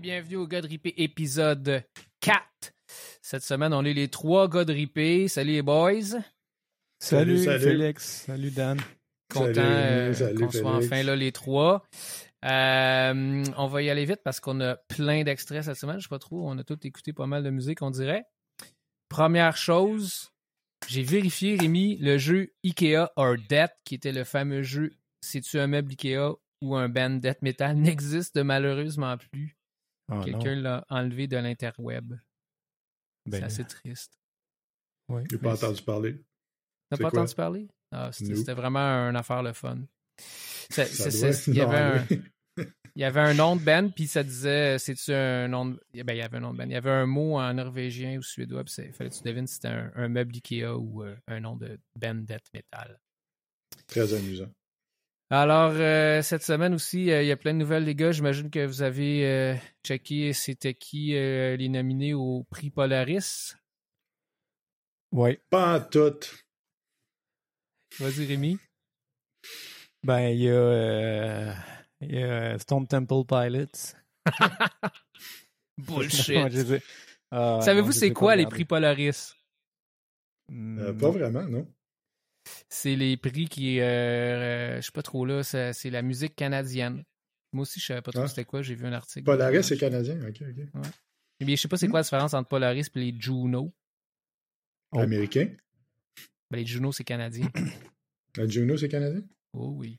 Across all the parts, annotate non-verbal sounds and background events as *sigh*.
Bienvenue au gars de ripé épisode 4. Cette semaine, on est les trois gars de ripé. Salut les boys. Salut, Salut, salut. Félix. Salut Dan. Content euh, qu'on soit enfin là les trois. Euh, on va y aller vite parce qu'on a plein d'extraits cette semaine. Je sais pas trop. On a tous écouté pas mal de musique, on dirait. Première chose, j'ai vérifié, Rémi, le jeu Ikea or Death, qui était le fameux jeu C'est-tu un meuble Ikea ou un band death metal, n'existe malheureusement plus. Oh, Quelqu'un l'a enlevé de l'interweb. Ben, C'est assez triste. ouais. J'ai pas entendu parler. T'as pas quoi? entendu parler? Ah, c'était vraiment une affaire le fun. Ça- Ça c'est- doit c'est- il, y avait un, il y avait un nom de band, puis ça disait, c'est-tu un nom de... Ben, il y avait un nom de band. Il y avait un mot en norvégien ou suédois, puis il fallait que tu devines si c'était un, un meuble Ikea ou euh, un nom de band death metal. Très amusant. Alors, euh, cette semaine aussi, euh, il y a plein de nouvelles, les gars. J'imagine que vous avez euh, checké c'était qui euh, les nominés au prix Polaris. Ouais. Pas en tout. Vas-y, Rémi. Ben, il y a, euh, il y a Stone Temple Pilots. *laughs* Bullshit. *laughs* Ah, Savez-vous c'est quoi les prix Polaris? Hmm, Euh, pas vraiment, non? C'est les prix qui, euh, euh, je sais pas trop là, c'est c'est la musique canadienne. Moi aussi, je savais pas trop Ah. c'était quoi, j'ai vu un article. Polaris, c'est canadien. OK, OK. Eh bien, je sais pas c'est quoi la différence entre Polaris et les Juno. Oh. Américain. Ben, les Juno, c'est canadien. *coughs* La Juno, c'est canadien? Oh oui.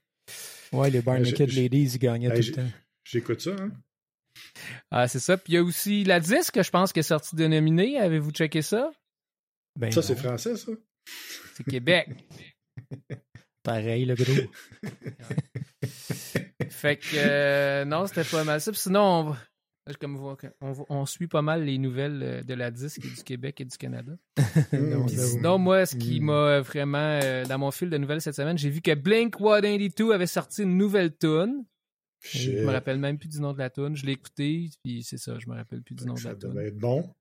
Ouais, les Bare Euh, Naked Ladies, ils gagnaient tout le temps. J'écoute ça, hein? Ah, c'est ça. Puis il y a aussi la disque, je pense, qui est sortie de nominé. Avez-vous checké ça? Ben ça, non. c'est français, ça? C'est Québec. *laughs* Pareil, le gros. fait que euh, non, c'était pas mal ça. Puis sinon, on, comme on, suit pas mal les nouvelles euh, de la disque et du Québec et du Canada. *laughs* Sinon, moi, ce qui Mm. m'a vraiment, euh, dans mon fil de nouvelles cette semaine, j'ai vu que Blink 182 avait sorti une nouvelle tune. Je me rappelle même plus du nom de la tune. Je l'ai écouté, puis c'est ça, je me rappelle plus du nom de Ça la tune. devait être bon.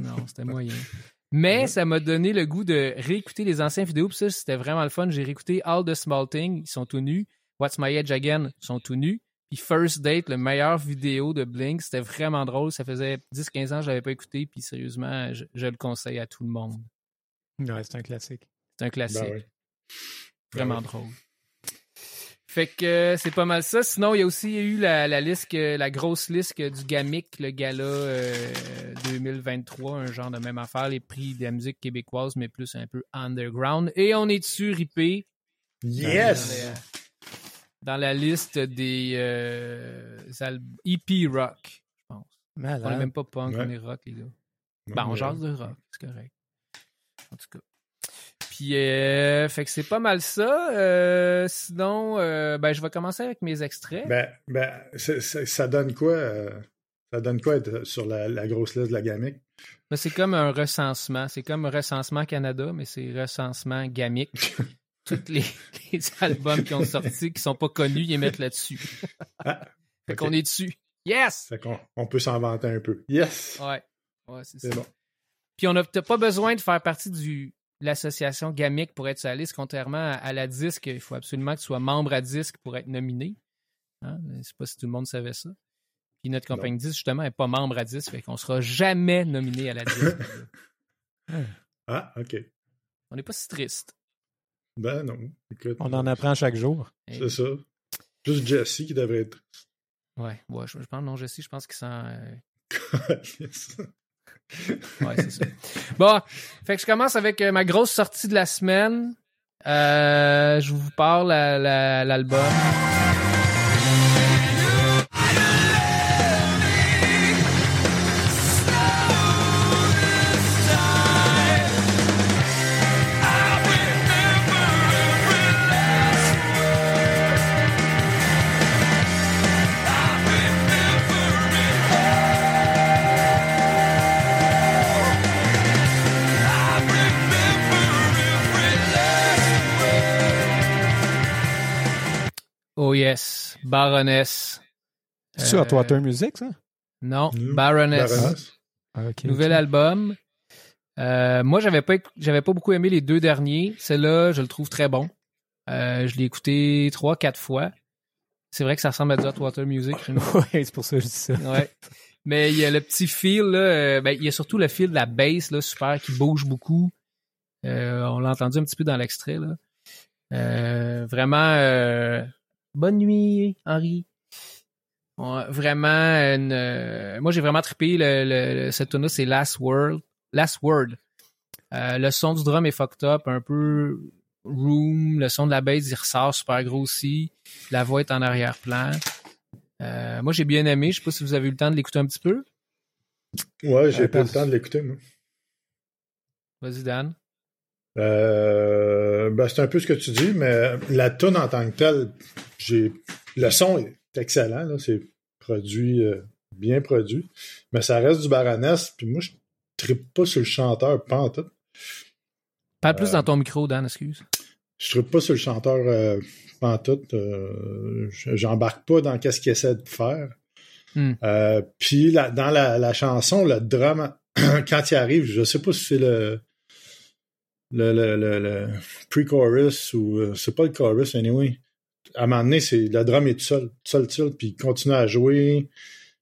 Non, c'était moyen. *laughs* Mais Ouais. ça m'a donné le goût de réécouter les anciennes vidéos, puis ça, c'était vraiment le fun. J'ai réécouté All the Small Things, ils sont tout nus. What's My Edge Again, ils sont tout nus. Puis First Date, le meilleur vidéo de Blink, c'était vraiment drôle. Ça faisait 10-15 ans que je l'avais pas écouté, puis sérieusement, je, je le conseille à tout le monde. Ouais, c'est un classique. C'est un classique. Ben. Vraiment Ben drôle. Fait que euh, c'est pas mal ça. Sinon, il y a aussi eu la, la liste, la grosse liste du GAMIC, le gala euh, 2023, un genre de même affaire, les prix de la musique québécoise, mais plus un peu underground. Et on est dessus, ripé, Yes! dans la, dans la liste des euh, EP rock, je pense. On est Malade. même pas punk, Ouais. on est rock, les gars. Ben, on mais- jase de rock, c'est correct. En tout cas. Puis, euh, fait que c'est pas mal ça. Euh, sinon, euh, ben, je vais commencer avec mes extraits. Ben, ben ça donne quoi? euh, ça donne quoi être sur la, la grosse liste de la gamique? Ben, c'est comme un recensement. C'est comme un recensement Canada, mais c'est recensement gamique. *laughs* Tous les, les albums qui ont sorti, qui sont pas connus, ils les mettent là-dessus. Ah, fait qu'on est dessus. Yes! Fait qu'on on peut s'en vanter un peu. Yes! Ouais. Ouais, c'est ça. Bon. Puis on n'a pas besoin de faire partie du l'association GAMIC pour être sur la liste, contrairement à, à la disque, il faut absolument que tu sois membre à disque pour être nominé. Hein? Je sais pas si tout le monde savait ça. Puis notre compagnie disque, justement, n'est pas membre à disque, fait qu'on sera jamais nominé à la disque. *laughs* Ah, OK. on n'est pas si triste. Ben non. Écoute, On en apprend chaque jour. C'est ça. Juste Jesse qui devrait être. Ouais, ouais, je, je pense, non, je sais, je pense qu'il sent. euh. *laughs* Ouais, c'est ça. Bon, fait que je commence avec euh, ma grosse sortie de la semaine. Euh, je vous parle l'album. Baroness. C'est sur Euh, Twitter Music, ça? Non, Baroness. Baroness. Ah, Nouvel album. Euh, moi, j'avais pas, j'avais pas beaucoup aimé les deux derniers. Celui-là, je le trouve très bon. Euh, je l'ai écouté trois, quatre fois. C'est vrai que ça ressemble à du Hot Water Music. *laughs* ouais, c'est pour ça que je dis ça. Ouais. Mais il y a le petit feel, là. euh, ben, il y a surtout le feel de la bass, là, super, qui bouge beaucoup. Euh, on l'a entendu un petit peu dans l'extrait, là. Euh, vraiment, euh, bonne nuit, Henri. Ouais, vraiment, une, euh, moi, j'ai vraiment trippé. Le, le, le- cette tune-là, c'est Last Word. Last Word. Euh, le son du drum est fucked up, un peu room. Le son de la bass, il ressort super gros aussi. La voix est en arrière-plan. Euh, moi, j'ai bien aimé. Je sais pas si vous avez eu le temps de l'écouter un petit peu. Ouais, j'ai Euh, pas le parce- temps de l'écouter, moi. Vas-y, Dan. Euh, ben, c'est un peu ce que tu dis, mais la tune en tant que telle, j'ai le son est excellent, là, c'est produit euh, bien produit, mais ça reste du baroness, puis moi je trippe pas sur le chanteur pas en tout. Parle plus Euh, dans ton micro, Dan, excuse. Je trippe pas sur le chanteur euh, pas en tout. euh, J'embarque pas dans qu'est-ce qu'il essaie de faire. Hmm. Euh, puis la- dans la, la chanson, le drum, *clears throat* quand il arrive, je sais pas si c'est le le, le, le, le pre-chorus ou euh, c'est pas le chorus anyway. À un moment donné, c'est le drum est tout seul, tout seul, tout seul, puis il continue à jouer,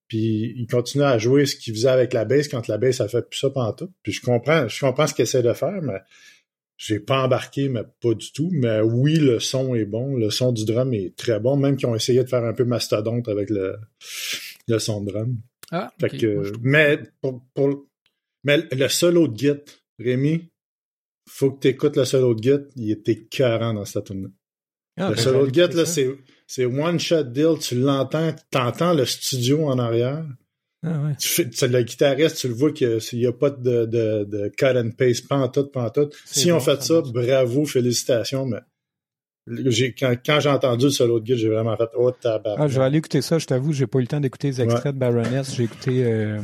puis il continue à jouer ce qu'il faisait avec la bass quand la bass a fait plus ça pantoute. Puis je comprends, je comprends ce qu'il essaie de faire, mais j'ai pas embarqué, mais pas du tout. Mais oui, le son est bon, le son du drum est très bon, même qu'ils ont essayé de faire un peu mastodonte avec le, le son de drum. Ah, Fait que, Moi, mais, pour, pour- mais le solo de Git, Rémi, faut que tu écoutes le solo de Git, il était écœurant dans cette tune Ah, Le solo de Git, là, c'est, c'est one shot deal, tu l'entends, t'entends le studio en arrière. Ah, ouais. Tu fais, tu- le guitariste, tu le vois qu'il n'y a pas de, de, de cut and paste, pantoute, pantoute. Si on fait ça bravo, félicitations, mais j'ai, quand, quand j'ai entendu le solo de Git, j'ai vraiment fait, oh, tabac. Ah, je vais aller écouter ça, je t'avoue, j'ai pas eu le temps d'écouter les extraits de Baroness. J'ai écouté euh,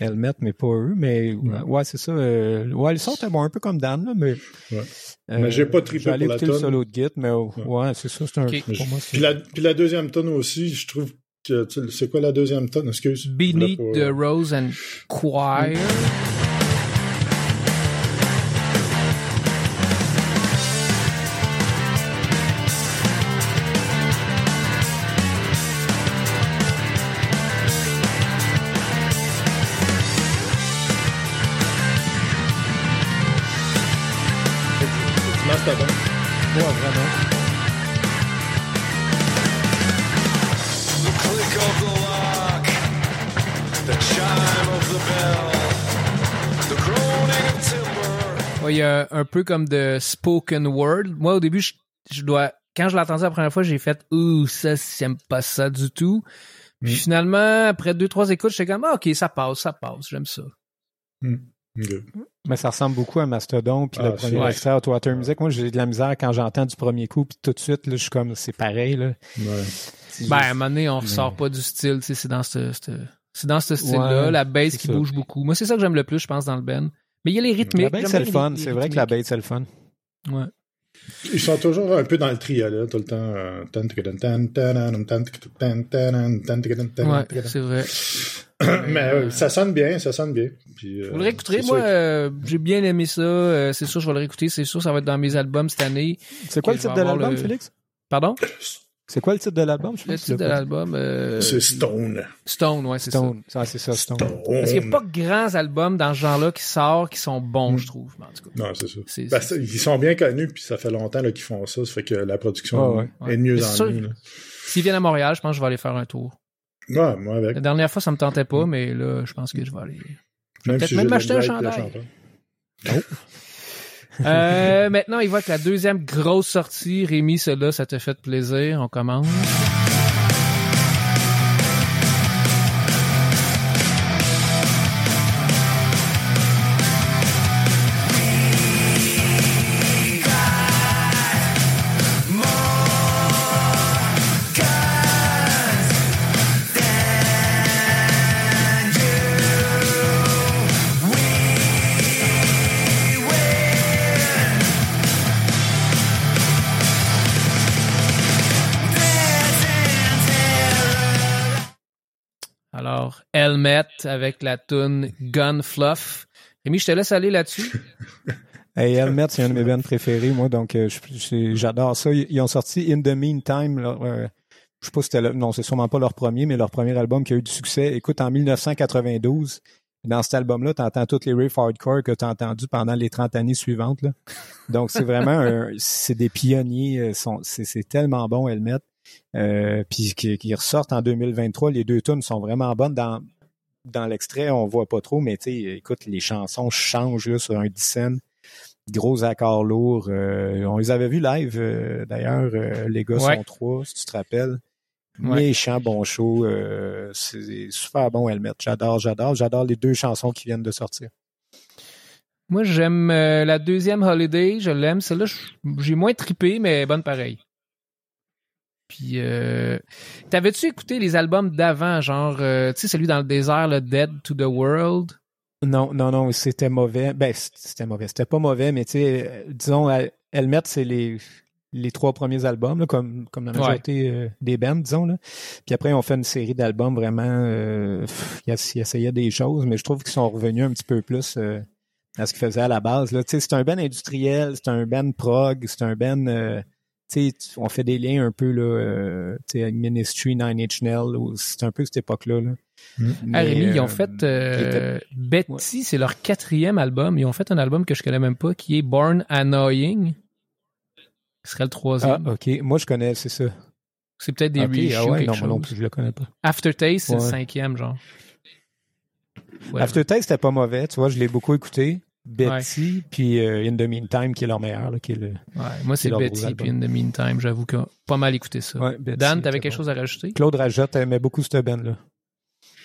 Helmet, mais pas eux. Mais ouais, Ouais. c'est ça. euh, ouais, le son était bon un peu comme Dan, là, mais. Ouais. Euh, Mais j'ai pas trippé pour la écouter le tonne. solo de Git, mais oh, ouais, c'est ça. C'est un. Ok. Pour moi, Puis la, puis la deuxième tonne aussi, je trouve que, c'est quoi la deuxième tonne, excuse? Beneath the Rose and Choir. Un peu comme de spoken word. Moi, au début, je, je dois, quand je l'ai entendu la première fois, j'ai fait, ouh, ça, j'aime pas ça du tout. Puis Mm. finalement, après deux, trois écoutes, j'étais comme, ah, ok, ça passe, ça passe, j'aime ça. Ok. Mais ça ressemble beaucoup à Mastodon, puis Ah, le premier c'est- extrait Hot Water Music. Moi, j'ai de la misère quand j'entends du premier coup, puis tout de suite, là, je suis comme, c'est pareil, là. Ouais. Ben, à un moment donné, on ressort pas du style, tu sais, c'est dans ce, ce- c'est dans ce style-là, Ouais, la bass qui ça. bouge beaucoup. Moi, c'est ça que j'aime le plus, je pense, dans le band. Mais il y a les rythmiques. La bass, j'aime c'est le fun. les- les C'est vrai que la bass, c'est le fun. Ouais. Ils sont toujours un peu dans le triolet, tout le temps. euh, Ouais, c'est vrai. Mais euh, ça sonne bien, ça sonne bien. Puis, euh, Vous le réécouterez, moi, euh, j'ai bien aimé ça. euh, c'est sûr, je vais le réécouter. C'est sûr, ça va être dans mes albums cette année. C'est quoi le titre de l'album, le- Félix? Pardon? C'est quoi le titre de l'album? Je Le titre de l'album. euh, c'est Stone. Stone, ouais, c'est ça. Stone. Ah, c'est ça, Stone. Stone. Parce qu'il n'y a pas de grands albums dans ce genre-là qui sortent, qui sont bons, je trouve. En tout cas. Non, c'est ça. C'est- Ben, ça, ils sont bien connus, puis ça fait longtemps là, qu'ils font ça. Ça fait que la production Ouais, ouais. est de mieux Mais en mieux. S'ils viennent à Montréal, je pense que je vais aller faire un tour. Ouais, moi avec. La dernière fois, ça me tentait pas, mais là, je pense que je vais aller. Même peut-être si même m'acheter un chandail. chanteur. *laughs* Euh, maintenant, il va avec la deuxième grosse sortie. Rémi, celle-là, ça te fait plaisir. On commence. Helmet avec la tune Gun Fluff. Rémi, je te laisse aller là-dessus. *laughs* Hey, Helmet, c'est un de mes bands préférés, moi, donc euh, j'adore ça. Ils, ont sorti In the Meantime, leur, euh, je sais pas si c'était le- non, c'est sûrement pas leur premier, mais leur premier album qui a eu du succès. Écoute, en 1992, dans cet album-là, tu entends toutes les riffs hardcore que tu as entendu pendant les 30 années suivantes. Donc, c'est vraiment un- c'est des pionniers. euh, c'est tellement bon, Helmet. Euh, puis qui, qui ressortent en 2023. Les deux tunes sont vraiment bonnes. Dans, dans l'extrait, on voit pas trop, mais écoute, les chansons changent là, sur un scène gros accords lourds. Euh, on les avait vus live, euh, d'ailleurs. les gars Ouais. sont trois, si tu te rappelles. Ouais. Méchant bon show. c'est super bon, Helmet. J'adore, j'adore. J'adore les deux chansons qui viennent de sortir. Moi, j'aime la deuxième Holiday, je l'aime. Celle-là, j'ai moins trippé, mais bonne pareil. Puis, euh, t'avais-tu écouté les albums d'avant, genre, euh, tu sais, celui dans le désert, le Dead to the World? Non, non, non, c'était mauvais. Ben, c'était mauvais. C'était pas mauvais, mais tu sais, euh, disons, Helmet, c'est les, les trois premiers albums, là, comme, comme la majorité euh, des bands, disons. Là. Puis après, on fait une série d'albums vraiment. Euh, pff, ils ess- ils essayaient des choses, mais je trouve qu'ils sont revenus un petit peu plus euh, à ce qu'ils faisaient à la base. Là. Tu sais, C'est un band industriel, c'est un band prog, c'est un band. Sais, on fait des liens un peu là, euh, sais, avec Ministry, Nine Inch Nails, ou c'est un peu cette époque-là. Là. Mm. Ah, Mais, Rémi, ils ont euh, fait euh, était- Betty, c'est leur quatrième album. Ils ont fait un album que je connais même pas, qui est Born Annoying. Ce serait le Ah, troisième. ok. Moi, je connais, c'est ça. C'est peut-être des Ok, reshoots, ah ouais, quelque non, non chose. plus, je le connais pas. Aftertaste, c'est le cinquième, genre. Ouais. Aftertaste, c'était pas mauvais, tu vois, je l'ai beaucoup écouté. Betty, puis euh, In the Meantime, qui est leur meilleur, là, qui est le... Ouais, moi, c'est Betty, puis In the Meantime, j'avoue que pas mal écouté ça. Ouais, Betty, Dan, t'avais quelque bon. chose à rajouter? Claude Rajotte aimait beaucoup cette band-là.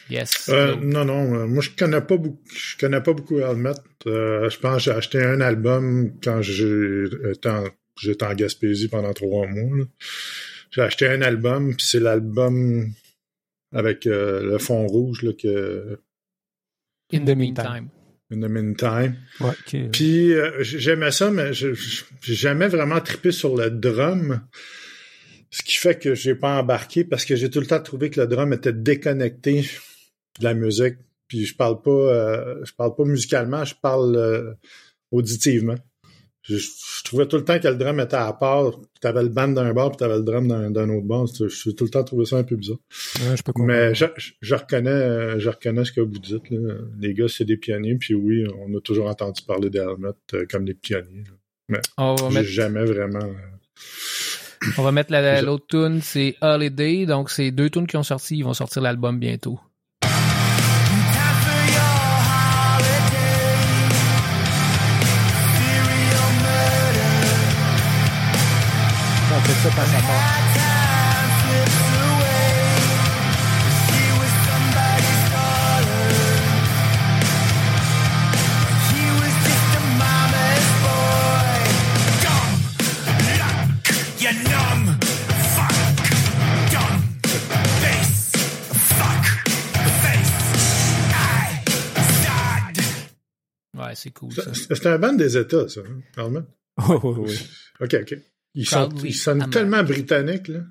Yes. Euh, non, non, euh, moi je connais pas beaucoup, je connais pas beaucoup Helmet. Euh, je pense que j'ai acheté un album quand été en, j'étais en Gaspésie pendant trois mois. là. J'ai acheté un album, puis c'est l'album avec euh, le fond rouge là, que In the Meantime. In the Meantime. Ouais, ok. Puis euh, j'aimais ça, mais j'ai jamais vraiment trippé sur le drum. Ce qui fait que j'ai pas embarqué parce que j'ai tout le temps trouvé que le drum était déconnecté de la musique. Puis je parle pas euh, je parle pas musicalement, je parle euh, auditivement. Je, je trouvais tout le temps que le drum était à part. Tu avais le band d'un bord, puis tu avais le drum d'un autre bord. Je suis tout le temps trouvé ça un peu bizarre. Ouais, je peux. Mais je, je- je reconnais, euh, je reconnais ce que vous dites. Là. Les gars, c'est des pionniers. Puis oui, on a toujours entendu parler d'Helmet euh, comme des pionniers. là. On va J'ai mettre, jamais vraiment. euh, on va mettre la- la- l'autre tune, c'est Holiday. Donc, c'est deux tunes qui ont sorti. Ils vont sortir l'album bientôt. Face fuck face I sad Ouais, c'est cool, ça. c'est c'est un band des États, ça, hein. Oh, *laughs* oui, oui. OK, OK. Ils, sont, ils sonnent American. tellement britanniques, là.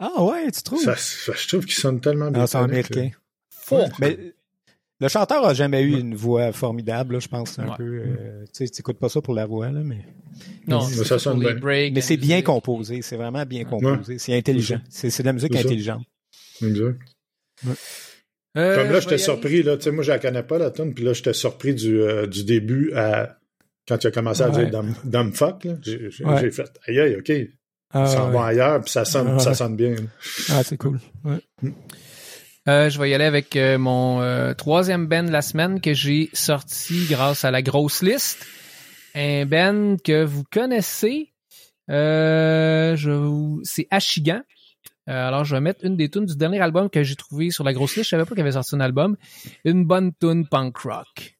Ah ouais, tu trouves? Ça, ça- je trouve qu'ils sonnent tellement Ah, britanniques. américain. Fort. Mais le chanteur a jamais eu une voix formidable, là, je pense. C'est un Ouais. peu. euh, tu sais, tu écoutes pas ça pour la voix, là, mais. Non, Mais ça sonne bien. Mais c'est bien composé. C'est vraiment bien composé. C'est intelligent. C'est c'est de la musique intelligente. Exact. Euh, Comme là, je vais j'étais surpris, là. Tu sais, moi, je la connais pas, la tune. Puis là, j'étais surpris du, euh, du début à. Quand tu as commencé à Ouais. dire dumb, dumb fuck, là. J'ai Ouais. fait, aïe, aïe, OK. Ils Ah, s'en ouais. vont ailleurs, puis ça sonne, ça sonne bien. Ah, c'est cool. Ouais. Euh, je vais y aller avec euh, mon euh, troisième band de la semaine que j'ai sorti grâce à la grosse liste. Un band que vous connaissez. Euh, je vous... C'est Ashigan. Euh, alors, je vais mettre une des tunes du dernier album que j'ai trouvé sur la grosse liste. Je savais pas qu'il avait sorti un album. Une bonne tune punk rock.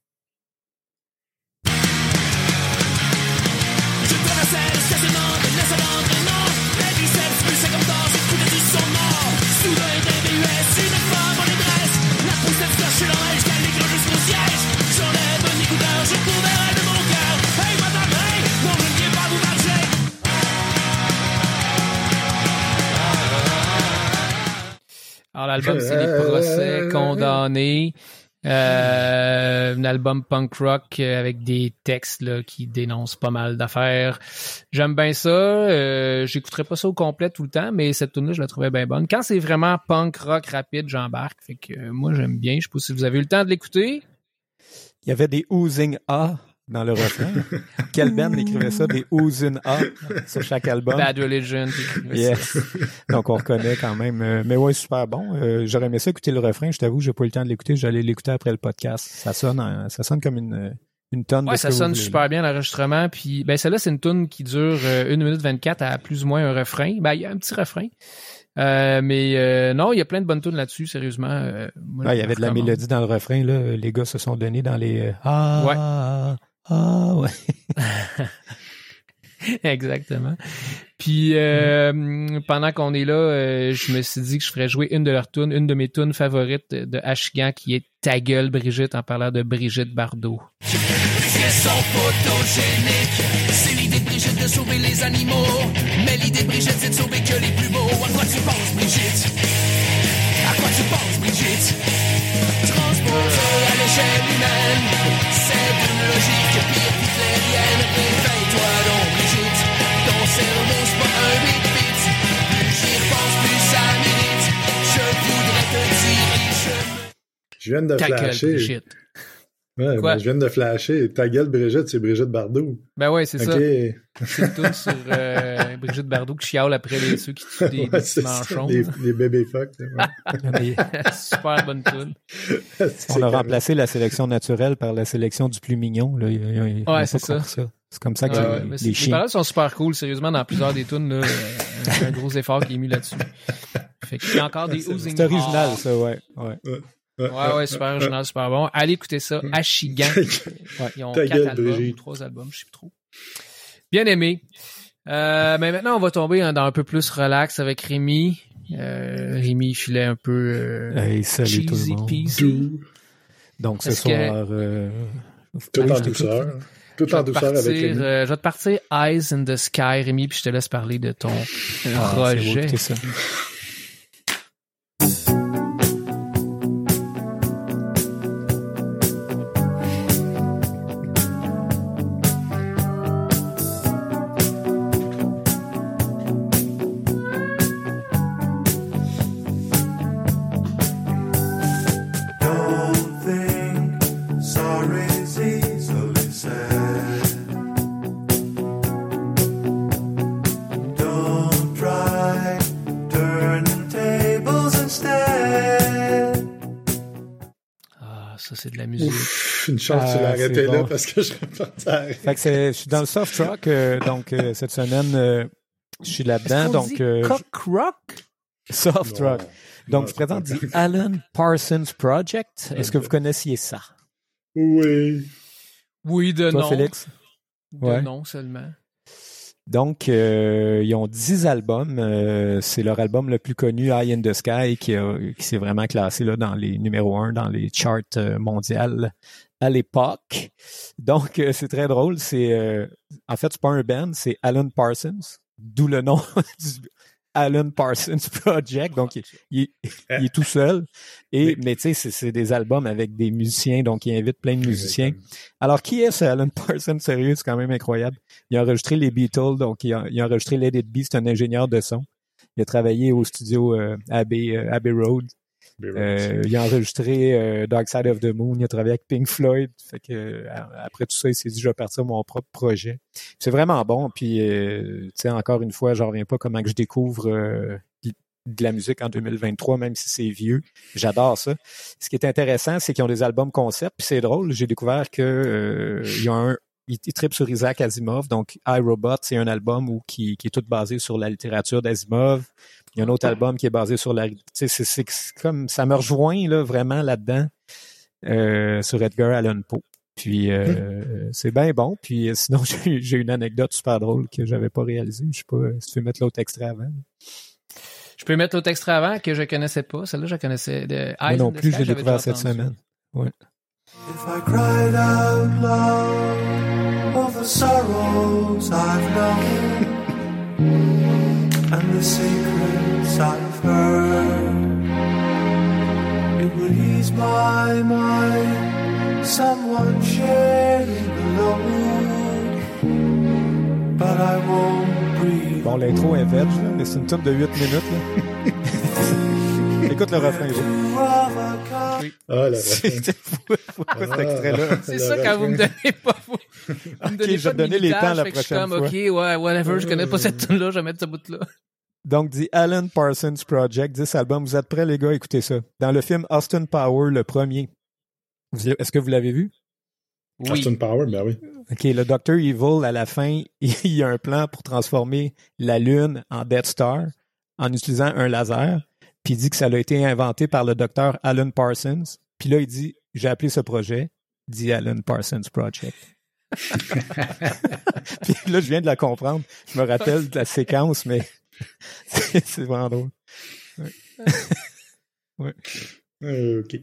L'album, c'est Les procès condamnés. Euh, un album punk rock euh, avec des textes qui dénoncent pas mal d'affaires. J'aime bien ça. Euh, J'écouterai pas ça au complet tout le temps, mais cette tune là je la trouvais bien bonne. Quand c'est vraiment punk rock rapide, j'embarque. Fait que euh, moi, j'aime bien. Je sais pas si vous avez eu le temps de l'écouter. Il y avait des oozing A dans le refrain. Quelle band écrivait ça, des oozing A sur chaque album? Bad Religion. Yes. Donc on reconnaît quand même. Euh, mais ouais, super bon. Euh, J'aurais aimé ça écouter le refrain. Je t'avoue, j'ai pas eu le temps de l'écouter. J'allais l'écouter après le podcast. Ça sonne, en- ça sonne comme une une tonne. Ouais, de ça sonne super bien l'enregistrement. Puis, ben celle-là, c'est une tune qui dure euh, 1 minute 24 à plus ou moins un refrain. Ben, il y a un petit refrain. Euh, mais euh, non, il y a plein de bonnes tunes là-dessus, sérieusement. Euh, moi, Ouais, il y avait de la mélodie dans le refrain. Là. Les gars se sont donnés dans les euh, ah Ouais. Ah, ouais. *laughs* Exactement. Puis euh, pendant qu'on est là, euh, je me suis dit que je ferais jouer une de leurs tunes, une de mes tunes favorites de, Ashgan, qui est Ta gueule Brigitte, en parlant de Brigitte Bardot. Sont photogéniques. C'est l'idée de Brigitte de sauver les animaux. Mais l'idée de Brigitte, c'est de sauver que les plus beaux. À quoi tu penses, Brigitte? Tu penses, Brigitte? Transposer à l'échelle humaine. C'est une logique pire hitlérienne. Réveille-toi donc, Brigitte. Ton cerveau, c'est pas un bit-bit. Plus j'y repense, plus ça m'irrite. Je voudrais te dire je viens de Ta gueule flasher. Brigitte. Ouais, Quoi? ben, je viens de flasher. Ta gueule, Brigitte, c'est Brigitte Bardot. Ben ouais, c'est ça. C'est une tune sur euh, Brigitte Bardot qui chiale après les, ceux qui tuent des, *laughs* des Ouais, petits manchons. les, les bébés fuck. *laughs* Super bonne tune. on a remplacé la sélection naturelle par la sélection du plus mignon. Là. Il- il- il- il a Ouais, c'est ça. C'est comme ça que Ouais, les- les, les paroles sont super cool, sérieusement, dans plusieurs des tunes, là, euh, un, un gros effort qui est mis là-dessus. Fait qu'il y a encore des *laughs* oozing C'est original, ça, ouais. ouais. Ouais, ouais, super original, super bon. Allez écouter ça, Ashigan. *laughs* Ouais. Ils ont quatre gueule, albums Brigitte. ou trois albums, je sais plus trop. Bien aimé. Euh, mais maintenant, on va tomber hein, dans un peu plus relax avec Rémi. Euh, Rémi filait un peu euh, Hey, salut tout le cheesy monde. peasy. Tout, Donc ce que- soir, euh, tout en douceur. Tout Je vais en te douceur avec partir, Rémi. euh, je vais te partir Eyes in the Sky, Rémi, puis je te laisse parler de ton Ah, c'est beau, projet. Chance que tu l'as Ah, arrêté là bon. parce que je repartais à Fait que c'est, je suis dans le soft rock, euh, donc euh, cette semaine, euh, je suis là-dedans, donc euh, cock rock? soft rock. Donc je présente The Alan Parsons Project. Est-ce que vous connaissiez ça? Oui. Oui, de Toi, non. Félix? De Ouais. non seulement. Donc, euh, ils ont 10 albums. Euh, c'est leur album le plus connu, Eye in the Sky, qui, s'est vraiment classé là, dans les numéros 1 dans les charts euh, mondiales à l'époque. Donc, euh, c'est très drôle. C'est euh, En fait, c'est pas un band, c'est Alan Parsons, d'où le nom *laughs* du Alan Parsons Project. Donc, il, il- il est tout seul. Et, mais tu sais, c'est- c'est des albums avec des musiciens, donc il invite plein de musiciens. Alors, qui est ce Alan Parsons? Sérieux, c'est quand même incroyable. Il a enregistré les Beatles, donc il a, il a enregistré Let It Be, c'est un ingénieur de son. Il a travaillé au studio euh, Abbey, euh, Abbey Road. Euh, il a enregistré euh, Dark Side of the Moon, il a travaillé avec Pink Floyd. Fait que euh, après tout ça, il s'est dit je vais partir mon propre projet. C'est vraiment bon. Puis euh, tu sais, encore une fois, je reviens pas comment que je découvre de la musique en 2023, même si c'est vieux. J'adore ça. Ce qui est intéressant, c'est qu'ils ont des albums concept. Puis c'est drôle, j'ai découvert que euh, il y a un il, il tripe sur Isaac Asimov, donc iRobot, c'est un album où, qui, qui est tout basé sur la littérature d'Asimov. Il y a un autre album qui est basé sur la... Tu sais, c'est- c'est c'est comme... Ça me rejoint là, vraiment là-dedans euh, sur Edgar Allan Poe. Puis euh, c'est bien bon. Puis euh, sinon, *laughs* j'ai j'ai une anecdote super drôle que j'avais pas réalisée. Je sais pas si tu veux mettre l'autre extrait avant. Je peux mettre l'autre extrait avant que je connaissais pas. Celle-là, je connaissais. De Moi non plus, je l'ai découvert cette semaine. If I cried out loud sorrows I've known *laughs* and the secrets I've heard, It would ease my mind, someone sharing the load. But I won't breathe. Bon, l'intro est veg, là, mais c'est une tune de 8 minutes. Là. *laughs* Écoute le refrain. Ah, là, là. C'est fou, pourquoi cet Ah. extrait-là? C'est ça quand vous me donnez pas vous, vous me Ok, donnez je pas vais donner les temps la je suis prochaine comme, fois. ok, ouais, whatever, je connais pas cette tune là je vais mettre ce bout là. Donc, dit Alan Parsons Project, 10 albums. Vous êtes prêts, les gars? Écoutez ça. Dans le film Austin Power, le premier, est-ce que vous l'avez vu? Oui. Austin Power, ben oui. OK, le Dr. Evil, à la fin, *laughs* il y a un plan pour transformer la Lune en Death Star en utilisant un laser. Puis il dit que ça a été inventé par le docteur Alan Parsons. Puis là, il dit, j'ai appelé ce projet The Alan Parsons Project. *laughs* Puis là, je viens de la comprendre. Je me rappelle de la *laughs* séquence, mais *laughs* c'est vraiment drôle. Euh, OK.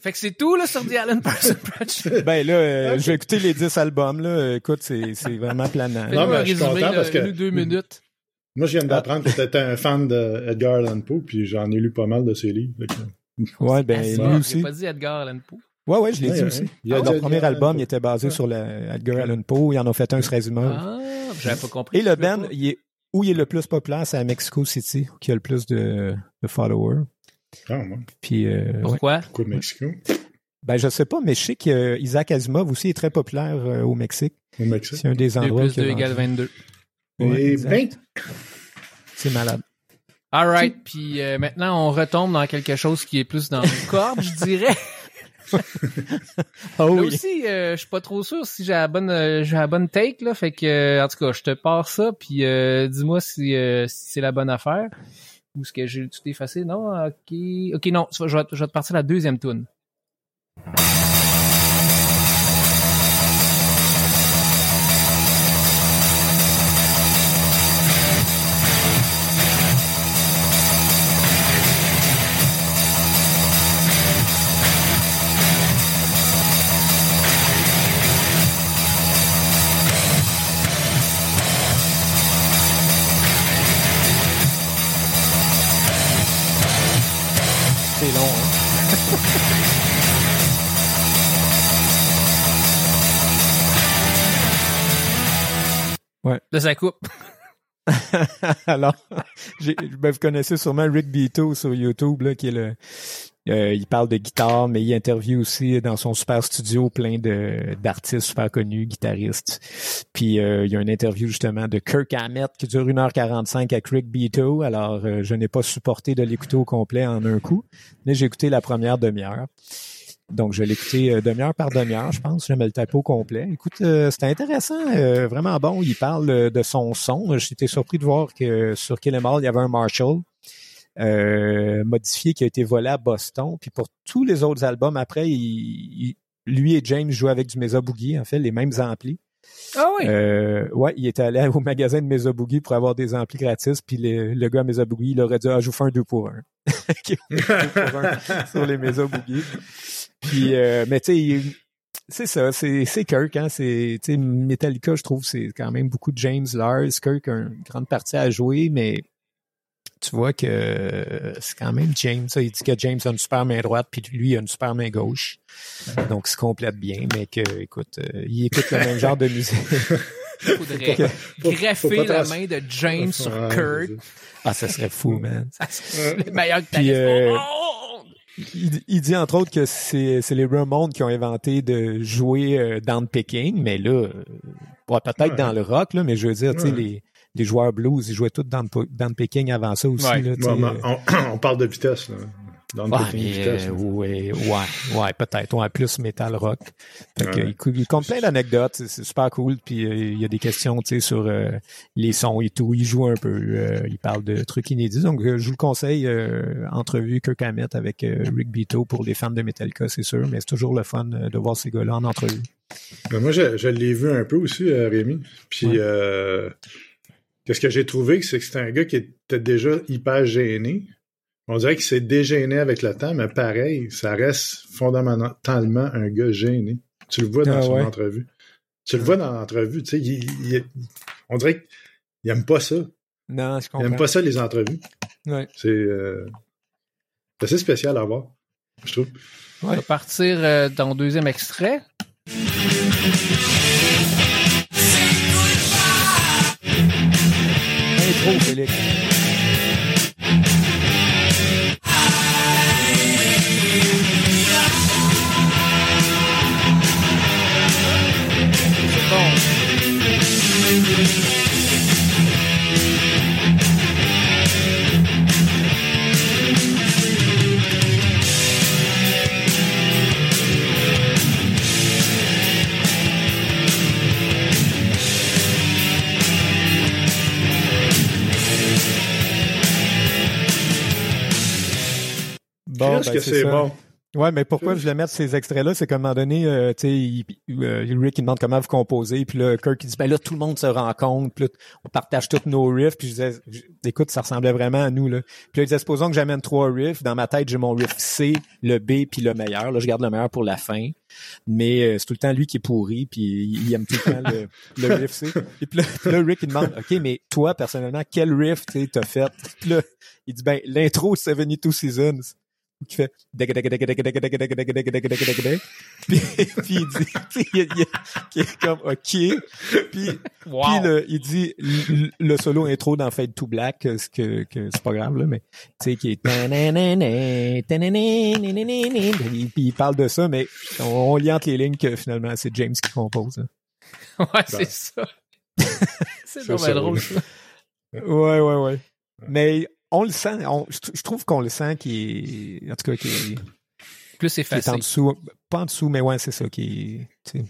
Fait que c'est tout là sur The Alan Parsons Project. Ben là, euh, je vais écouter les 10 albums. Là. Écoute, c'est c'est vraiment planant. Non, mais je suis content parce que- deux minutes. Moi, je viens d'apprendre que tu étais un fan de Edgar Allan Poe, puis j'en ai lu pas mal de ses livres. Ouais, ben Ah, lui bon, aussi. J'ai pas dit Edgar Allan Poe? Ouais, ouais, je l'ai Ouais, dit ouais. aussi. Il y a Leur dit premier Edgar album, il était basé Ouais. sur le Edgar Allan Poe. Ils en ont fait un sur Asimov. Ah, j'avais pas compris. Et le band, pas. il est, où il est le plus populaire, c'est à Mexico City, qui a le plus de, de followers. Ah, ouais. Puis, euh, ouais. Pourquoi? Pourquoi Mexico? Ben, je sais pas, mais je sais qu'Isaac Asimov aussi est très populaire euh, au Mexique. Au Mexique? C'est un des 2 endroits plus qui a 2 vendu. égale 22. Ouais, Et ben, C'est malade. Alright, puis euh, maintenant on retombe dans quelque chose qui est plus dans le *laughs* corps, je dirais. Oh Là oui. aussi, euh, je suis pas trop sûr si j'ai la bonne euh, j'ai la bonne take là, fait que euh, en tout cas, je te pars ça puis euh, dis-moi si, euh, si c'est la bonne affaire ou ce que j'ai tout effacé. Non, OK. OK, non, je vais, je vais te partir la deuxième tune. Là ça coupe. *laughs* Alors, ben, vous connaissez sûrement Rick Beato sur YouTube, là, qui est le. euh, il parle de guitare, mais il interviewe aussi dans son super studio plein de d'artistes super connus, guitaristes. Puis euh, il y a une interview justement de Kirk Hammett qui dure 1h45 avec Rick Beato. Alors, euh, je n'ai pas supporté de l'écouter au complet en un coup, mais j'ai écouté la première demi-heure. Donc, je l'ai écouté euh, demi-heure par demi-heure, je pense. Je mets le typo complet. Écoute, euh, c'était intéressant, euh, vraiment bon. Il parle de son son. J'étais surpris de voir que sur Kill Em All, il y avait un Marshall euh, modifié qui a été volé à Boston. Puis pour tous les autres albums, après, il- il- lui et James jouaient avec du Mesa Boogie, en fait, les mêmes amplis. Ah oui. Euh, ouais, il était allé au magasin de Mesa Boogie pour avoir des amplis gratis, puis le, le gars à Mesa Boogie, il aurait dit Ah, je vous fais un 2 pour 1. *laughs* pour un sur les Mesa Boogie. Puis, euh, mais tu sais, il- c'est ça, c'est c'est Kirk, hein, c'est tu sais Metallica, je trouve, c'est quand même beaucoup de James Lars. Kirk a une grande partie à jouer, mais tu vois que c'est quand même James. ça. Il dit que James a une super main droite, puis lui il a une super main gauche. Donc, il se complète bien, mais que, écoute, euh, il écoute le même genre de musique. *laughs* faudrait faut greffer la main de James sur Kirk. Ah, ça serait fou, man. Ça serait le meilleur Puis, euh, monde. Il, il dit entre autres que c'est c'est les Ramones qui ont inventé de jouer euh, down picking, mais là, euh, ouais, peut-être Ouais. dans le rock, là, mais je veux dire, tu sais, les, les joueurs blues, ils jouaient tous down, down picking avant ça aussi. Là, euh, on, *clears throat* on parle de vitesse, là. Dans Ouais, mais, euh, ouais, ouais, ouais, peut-être. Ouais, plus metal rock. Fait que, Ouais. il, compte plein d'anecdotes. C'est c'est super cool. Puis euh, il y a des questions, tu sais, sur euh, les sons et tout. Il joue un peu. il parle de trucs inédits. Donc, je vous le conseille. entrevue Kirk Hammett avec Rick Beato pour les fans de Metallica, c'est sûr. Mais c'est toujours le fun de voir ces gars-là en entrevue. Ben, moi, je, je l'ai vu un peu aussi, Rémi. Puis, Ouais. euh, qu'est-ce que j'ai trouvé, c'est que c'était un gars qui était déjà hyper gêné. On dirait qu'il s'est dégêné avec le temps, mais pareil, ça reste fondamentalement un gars gêné. Tu le vois dans Ah son ouais. entrevue. Tu le vois dans l'entrevue, tu sais, il- il- on dirait qu'il aime pas ça. Non, je Il comprends. aime pas ça, les entrevues. Ouais. C'est... euh, C'est assez spécial à voir, je trouve. On va partir euh, dans le deuxième extrait. Intro, Félix. Qu'est-ce ben, que c'est bon? Ouais, mais pourquoi je voulais mettre ces extraits-là, c'est qu'à un moment donné, euh, tu sais, il- euh, Rick il demande comment vous composez, puis là, Kirk il dit ben là tout le monde se rencontre, puis là, on partage tous nos riffs, puis je disais, écoute, ça ressemblait vraiment à nous là. Puis là, il disait supposons que j'amène trois riffs, dans ma tête j'ai mon riff C, le B, puis le meilleur. Là, je garde le meilleur pour la fin, mais euh, c'est tout le temps lui qui est pourri, puis il, il aime tout le temps le, *laughs* le riff C. Et puis là, puis là, Rick il demande, ok, mais toi personnellement, quel riff tu t'as fait? Puis là, il dit ben l'intro de 72 Seasons qui fait puis, puis il dit tu sais, il, il- qui est comme ok puis Wow. puis le- il dit le, le solo intro dans Fade to Black euh, ce que, que c'est pas grave là mais tu sais qui est puis il parle de ça mais on, on lit entre les lignes que finalement c'est James qui compose hein. Ouais, c'est ça. c'est drôle, ça. ouais ouais ouais mais on le sent on- je je trouve qu'on le sent qui est en tout cas qui est, Plus qui est effacé. en dessous pas en dessous mais ouais c'est ça qui est tu sais,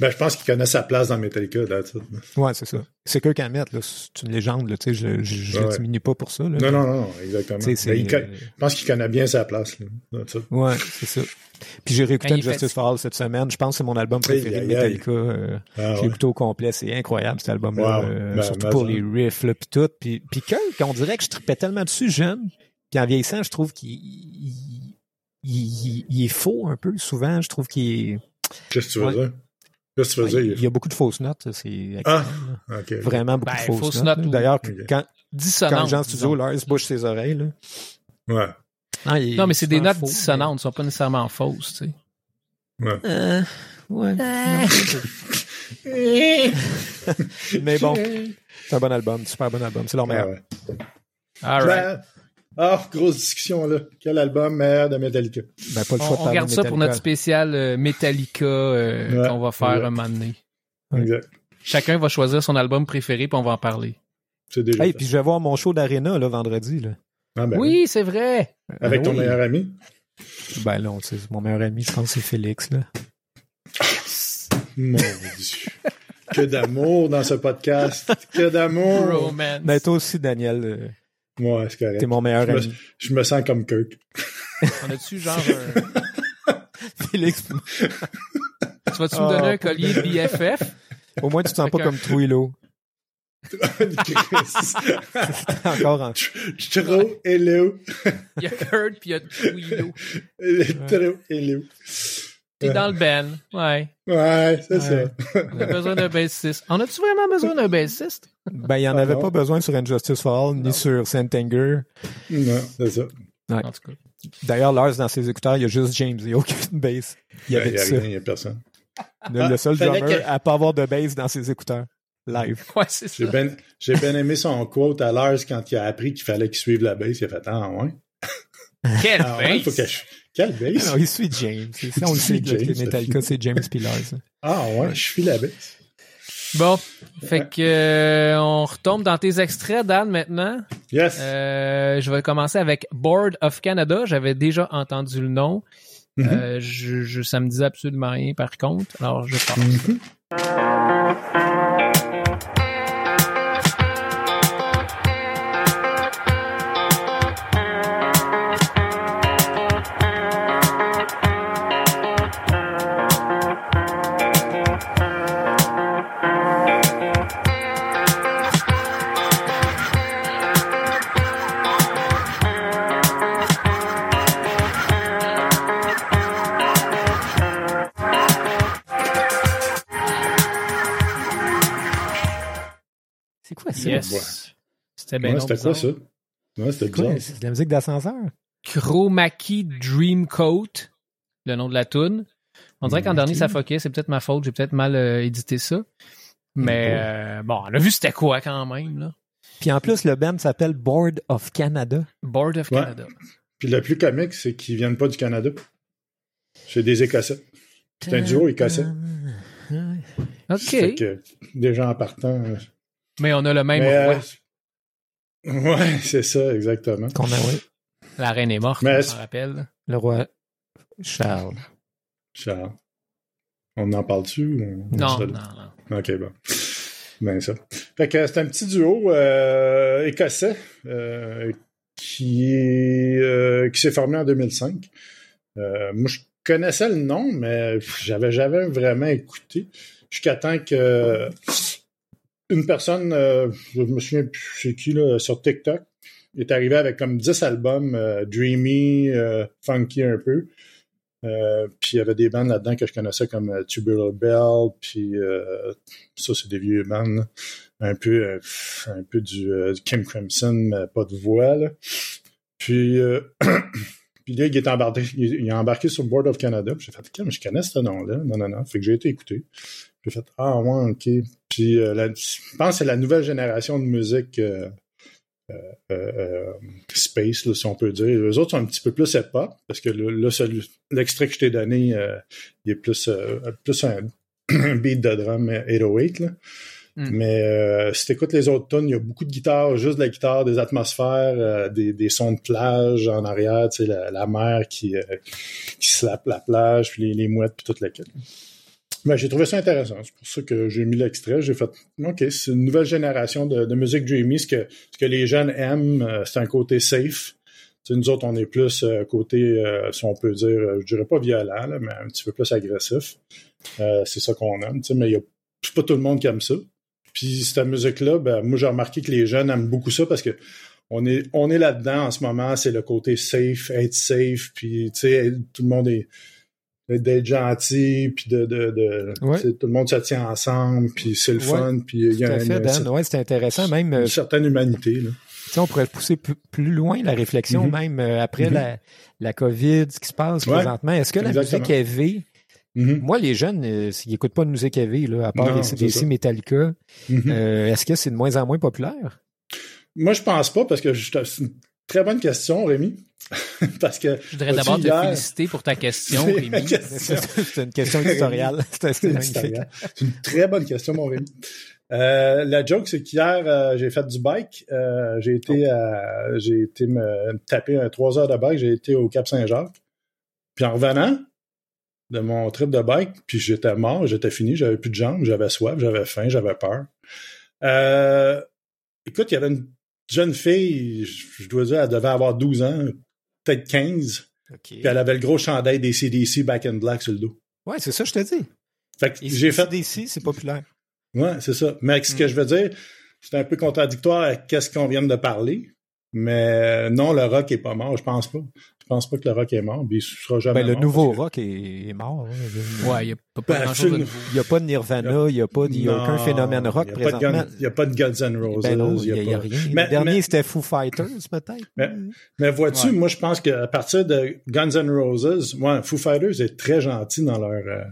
Ben, je pense qu'il connaît sa place dans Metallica, it. Ouais, c'est ça. C'est que Hammett, là, c'est une légende, là, tu sais, je, Ouais. le diminue pas pour ça, là. Non, non, non, exactement. Ben, il co- euh, je pense qu'il connaît bien sa place, là. Ouais, c'est ça. Puis j'ai réécouté est Justice for All cette semaine. Je pense que c'est mon album préféré Aïe, de aïe. Metallica. Euh, Ah, j'ai ouais. écouté au complet. C'est incroyable, cet album-là. Wow. euh, Ben, surtout pour les riffs, là, puis tout. Puis, puis Kirk, on dirait que je tripais tellement dessus jeune. Puis en vieillissant, je trouve qu'il il, il- il- il est faux un peu, souvent. Je trouve qu'il est... Qu'est-ce que tu veux Ouais. dire? Qu'est-ce que tu veux dire? il y a beaucoup de fausses notes. C'est Ah, là. Vraiment beaucoup Ben, de fausses, fausses notes. là. D'ailleurs, Ok. quand, Dissonante. quand Jean Studio, disons. Lars bouge ses oreilles, là. Ouais. Ah, il Non, mais c'est des notes faux, dissonantes, ne sont pas nécessairement fausses, tu sais. Ouais. mais- Euh, ouais. *laughs* mais bon, c'est un bon album, super bon album. C'est leur Ah, meilleur. ouais. All right. Ben, Ah, grosse discussion, là. Quel album meilleur de Metallica? Ben, pas le choix de On, on parler garde de ça pour notre spécial euh, Metallica euh, Ouais, qu'on va faire ouais. un moment donné. Ouais. Exact. Chacun va choisir son album préféré puis on va en parler. C'est déjà Hey, puis je vais voir mon show d'Arena, là, vendredi, là. Ah, ben oui, c'est vrai. Avec ton oui. meilleur ami? Ben, là, on sait, mon meilleur ami, je pense que c'est Félix, là. Mon Dieu. que d'amour dans ce podcast. Que d'amour. Romance. Ben, toi aussi, Daniel, euh, Ouais, c'est correct. t'es mon meilleur Je me- ami. Je me sens comme Kirk. On a-tu genre un... *laughs* Félix, Tu vas-tu me Ah, donner un pour collier de BFF? au moins, tu te sens pas comme Trujillo. *laughs* Encore en... Trop hello. Il y a Kurt puis il y a hello. *laughs* T'es dans le band. Ouais. Ouais, c'est Ouais. ça. On a besoin d'un bassiste. On a-tu vraiment besoin d'un bassiste? Ben, il y en Ah, avait non. pas besoin sur Injustice for All, ni sur Saint-Anger. Non, c'est ça. Ouais. En tout cas. D'ailleurs, Lars, dans ses écouteurs, il y a juste James. Il n'y a aucune bass. Il y Ben, avait rien, il y a personne. Le, le seul drummer que- à pas avoir de bass dans ses écouteurs. Live. Ouais, c'est ça. J'ai bien j'ai bien aimé son quote à Lars quand il a appris qu'il fallait qu'il suive la base. Il a fait Ah ouais. Quel Ah ouais, faut que bass! je... Quelle il suit James. *laughs* Ça, on le sait suit que Metallica, c'est James *laughs* puis Lars. Ah ouais, je suis la base. Bon. Fait que, euh, on retombe dans tes extraits, Dan, maintenant. Yes. Euh, je vais commencer avec Board of Canada. J'avais déjà entendu le nom. Euh, je, je, ça me disait absolument rien, par contre. Alors, je pars. Mhm. C'est C'était bien Ouais, non c'était quoi ça? Ouais, c'était bizarre. C'est de la musique d'ascenseur? Chromaki Dreamcoat, le nom de la tune. On dirait qu'en dernier, ça fuckait. C'est peut-être ma faute. J'ai peut-être mal euh, édité ça. Mais euh, bon, on a vu c'était quoi quand même, là. Puis en plus, le band s'appelle Board of Canada. Board of Ouais. Canada. Puis le plus comique, c'est qu'ils viennent pas du Canada. C'est des Écossais. C'est un duo écossais. OK. Que, déjà en partant. euh, Mais on a le même mais, euh, ouais, c'est ça, exactement. Qu'on a, oui. La reine est morte, Mais on s'en rappelle. Le roi Charles. Charles. On en parle-tu? ou on- Non, non, non. OK, bon. Ben ça. Fait que c'est un petit duo euh, écossais euh, qui est, euh, qui s'est formé en 2005. Euh, moi, je connaissais le nom, mais j'avais jamais vraiment écouté. Jusqu'à temps que une personne, euh, je me souviens plus c'est qui, là, sur TikTok, est arrivé avec comme 10 albums euh, dreamy, euh, funky un peu. Euh, puis il y avait des bandes là-dedans que je connaissais comme euh, Tubular Bell, puis euh, ça c'est des vieux bandes, là. un peu un peu du Kim Crimson, mais pas de voix. Là. Puis *clears throat* là, il est embarqué, il, est embarqué sur Board of Canada. J'ai fait, mais je connais ce nom-là. Non, non, non. Fait que j'ai été écouté. J'ai fait, ah ouais, OK. Puis euh, je pense que c'est la nouvelle génération de musique euh, euh, space, si on peut dire. Les autres sont un petit peu plus hip-hop, parce que le- l'extrait que je t'ai donné, il est plus, plus un, un *clears throat* beat de drum 808. Là. Mm. Mais euh, si tu écoutes les autres tunes, il y a beaucoup de guitare, juste de la guitare, des atmosphères, euh, des, des sons de plage en arrière, tu sais, la, la mer qui, euh, qui slappe la plage, puis les, les mouettes, puis toute la quête. Ben, j'ai trouvé ça intéressant. C'est pour ça que j'ai mis l'extrait. J'ai fait, OK, c'est une nouvelle génération de, de musique dreamy. Ce que, ce que les jeunes aiment, euh, c'est un côté safe. Nous autres, on est plus côté, si on peut dire, je dirais pas violent, mais un petit peu plus agressif. C'est ça qu'on aime. Mais il y a pas tout le monde qui aime ça. Puis cette musique-là, ben, moi j'ai remarqué que les jeunes aiment beaucoup ça parce que on est, on est là-dedans en ce moment, c'est le côté safe, être safe, puis tu sais, tout le monde est d'être gentil, puis de, de, de Ouais. tout le monde se tient ensemble, puis c'est le Ouais, fun, puis il y a une. Ouais, c'est intéressant. Même, euh, une certaine humanité. Là. on pourrait pousser plus, loin la réflexion, Mhm. même euh, après Mhm. la, la COVID, ce qui se passe présentement. Est-ce que la exactement. musique Mhm. moi, les jeunes, euh, ils n'écoutent pas de musique AV, là, à part Non, les CDC. Metallica. Mhm. Euh, Est-ce que c'est de moins en moins populaire? Moi, je pense pas, parce que je- c'est une très bonne question, Rémi. *laughs* parce que Je voudrais d'abord te hier- féliciter pour ta question, Rémi. *laughs* C'est une question éditoriale. C'est une très bonne question, mon Rémi. Euh, la joke, c'est qu'hier, euh, j'ai fait du bike. Euh, j'ai été, à- j'ai été me taper un trois heures de bike. J'ai été au Cap Saint-Jacques. Puis en revenant de mon trip de bike, puis j'étais mort, j'étais fini, j'avais plus de jambes, j'avais soif, j'avais faim, j'avais peur. Euh, écoute, il y avait une jeune fille, je dois dire, elle devait avoir 12 ans, peut-être 15, OK. puis elle avait le gros chandail des CDC Back in Black sur le dos. Ouais, c'est ça, je te dis. Fait que j'ai fait d'ici, c'est populaire. Ouais, c'est ça. Mais ce que Mm. je veux dire, c'est un peu contradictoire avec qu'est-ce qu'on vient de parler. Mais non, le rock est pas mort, je pense pas. Je pense pas que le rock est mort, puis il sera jamais Ben, le mort, nouveau que- rock est, est mort. hein. Ouais, il n'y a pas, Ben, de. Il n'y a pas de Nirvana, il n'y a, pas de- il y a aucun Non, phénomène rock il y présentement. Guns- Il n'y a pas de Guns N' Roses. Ben non, il a n'y a, pas- rien. Mais- le dernier, mais- c'était Foo Fighters, peut-être. Mais- Mais vois-tu, Ouais. moi, je pense qu'à partir de Guns N' Roses, ouais, Foo Fighters est très gentil dans leur, euh,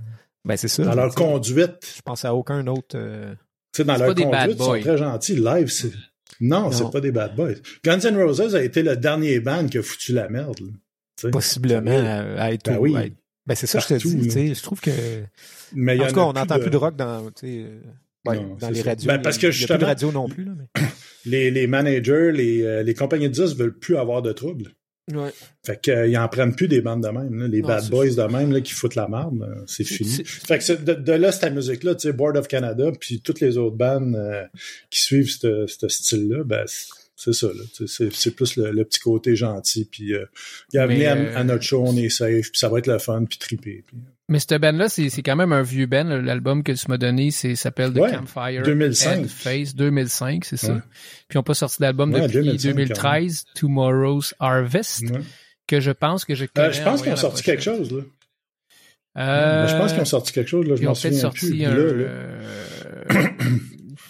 Ben, c'est ça. dans leur conduite. Je pense à aucun autre. euh, Tu sais, dans leur conduite, ils sont boys. très gentils. Live, c'est... Non, Non. c'est pas des bad boys. Guns N' Roses a été le dernier band qui a foutu la merde. là. Possiblement Ça à, à être Ben oui. à être- Ben, c'est ça, je te Partout, dis. Je trouve que. Mais En en tout cas, on n'entend de- plus de rock dans, euh, ouais, Non, dans c'est les ça. radios. Ben, parce que plus de radio non plus. Là, mais... *coughs* les, les managers, les, euh, les compagnies de disques veulent plus avoir de troubles. Ouais. Fait qu'ils en prennent plus des bandes de même. là. Les Non, bad boys de même là, qui foutent la merde, c'est fini. Fait que de, de là, cette musique-là, tu sais, Board of Canada, puis toutes les autres bandes euh, qui suivent ce ce style-là, ben, c'est- ça. C'est plus le, le petit côté gentil. Puis, euh, venez à, euh, à notre show, on est safe, puis ça va être le fun, puis triper. Puis, Mais cette band-là, c'est quand même un vieux band. L'album que tu m'as donné, c'est s'appelle The Ouais, Campfire 2005. Head Face 2005, c'est ça. Ouais. Puis ils n'ont pas sorti d'album Ouais, depuis 2005, 2013, Tomorrow's Harvest, que je pense que je connais. Euh, je en pense qu'ils ont sorti quelque chose. Là. Euh, Ben, je pense qu'ils ont sorti quelque chose. Là, je m'en souviens sorti plus. un... Là, là. euh,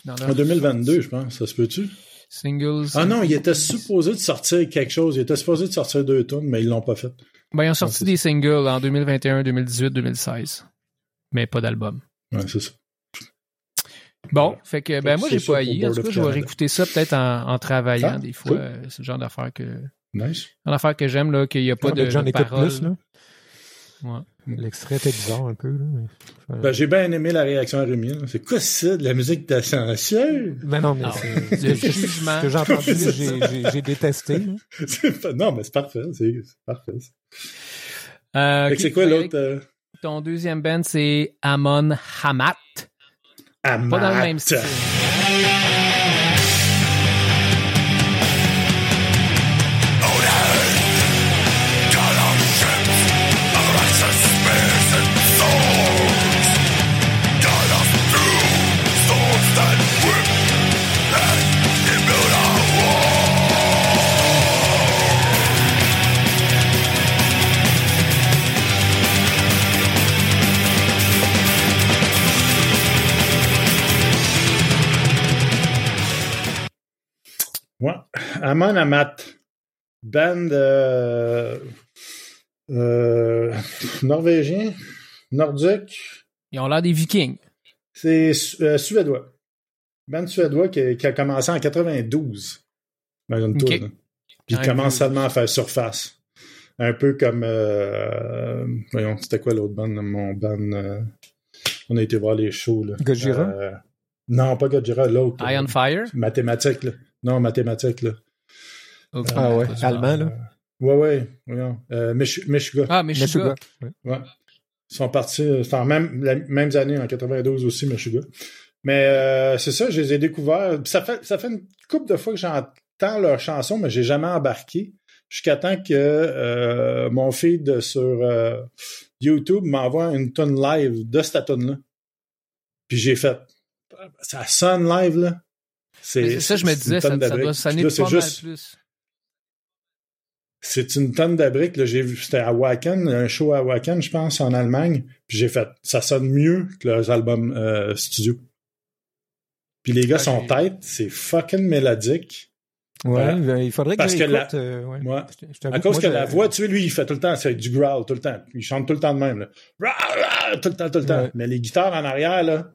*coughs* En 2022, je pense. Ça se peut-tu? Singles. Ah non, il était supposé de sortir quelque chose. Il était supposé de sortir deux tonnes, mais ils l'ont pas fait. Ben, ils ont Ah, sorti des singles en 2021, 2018, 2016. Mais pas d'album. Ouais, c'est ça. Bon, fait que, ben, moi, j'ai pas haï. En tout cas, je vais réécouter ça peut-être en, en travaillant. Ah, des fois, cool. euh, c'est le genre d'affaire que, Nice. une affaire que j'aime, là, qu'il n'y a pas Ouais, de, ben, J'en de écoute paroles. plus, là. Ouais. L'extrait était bizarre un peu, là. mais- Ben, j'ai bien aimé la réaction à Rémi. là. C'est quoi ça, de la musique d'ascenseur? Ben non, mais Ah, c'est le ce que- jugement. Ce que j'ai entendu, *laughs* j'ai- j'ai j'ai détesté. là. *laughs* C'est pas- non, mais c'est parfait. C'est c'est parfait. Euh, c'est quoi l'autre? euh, Ton deuxième band, c'est Amon Hamat. Amat. Pas dans le même style. Amon Amat. Band euh, euh, norvégien, nordique. Ils ont l'air des Vikings. C'est euh, suédois. Band suédois qui, qui a commencé en 92. Imagine-toi. Ok. là. Puis il commence seulement à faire surface. Un peu comme... euh, voyons, c'était quoi l'autre band? Mon band... euh, on a été voir les shows. Là. Gojira? Euh, non, pas Gojira, l'autre. Iron Fire? Mathématiques, là. Non, mathématiques, là. Ah ouais, allemand, là? Ouais, ouais. voyons. Euh. Ah, Meshuggah. Ouais. Ouais. Ils sont partis, euh, enfin, même, la, mêmes années, en 92 aussi, Meshuggah. Mais euh, c'est ça, je les ai découverts. Ça fait, ça fait une couple de fois que j'entends leurs chansons, mais j'ai jamais embarqué. Jusqu'à temps que euh, mon feed sur euh, YouTube m'envoie une tonne live de cette tonne là Puis j'ai fait. Ça sonne live, là. C'est ça, je me disais, ça, ça doit sonner pas c'est mal juste- plus. C'est une tonne de briques. là. J'ai vu, c'était à Wacken, un show à Wacken, je pense, en Allemagne. Puis j'ai fait, ça sonne mieux que leurs albums euh, studio. Puis les gars Ah, sont têtes, c'est fucking mélodique. Ouais, Ouais. ben, il faudrait que Parce que la- euh, ouais. Ouais. Je- je t'avoue À cause moi, que la voix, tu sais, lui, il fait tout le temps, c'est du growl, tout le temps. Il chante tout le temps de même, là. Tout le temps, tout le temps. Ouais. Mais les guitares en arrière, là,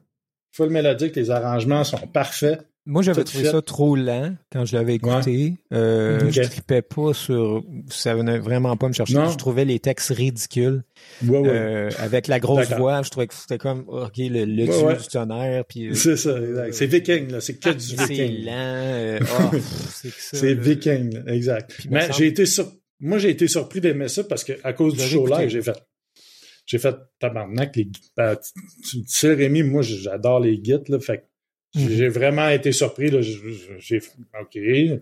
full mélodique, les arrangements sont parfaits. Moi, j'avais trouvé fait. ça trop lent quand je l'avais écouté. Euh. Je tripais pas sur... Ça venait vraiment pas me chercher. Non. Je trouvais les textes ridicules. Ouais, ouais. Euh, avec la grosse voix, je trouvais que c'était comme, OK, le, le dieu du tonnerre. Puis, euh, C'est ça, exact. C'est viking, là. C'est que du c'est viking. lent. *laughs* oh, c'est ça. C'est viking, là, exact. Puis, Mais semble- j'ai été sur... Moi, j'ai été surpris d'aimer ça parce que à cause du show live, j'ai fait. J'ai fait tabarnak. Les... Ben, tu, sais, Rémi, moi, j'adore les gits, là. Fait que j'ai- Mhm. j'ai vraiment été surpris, là. J'ai- OK,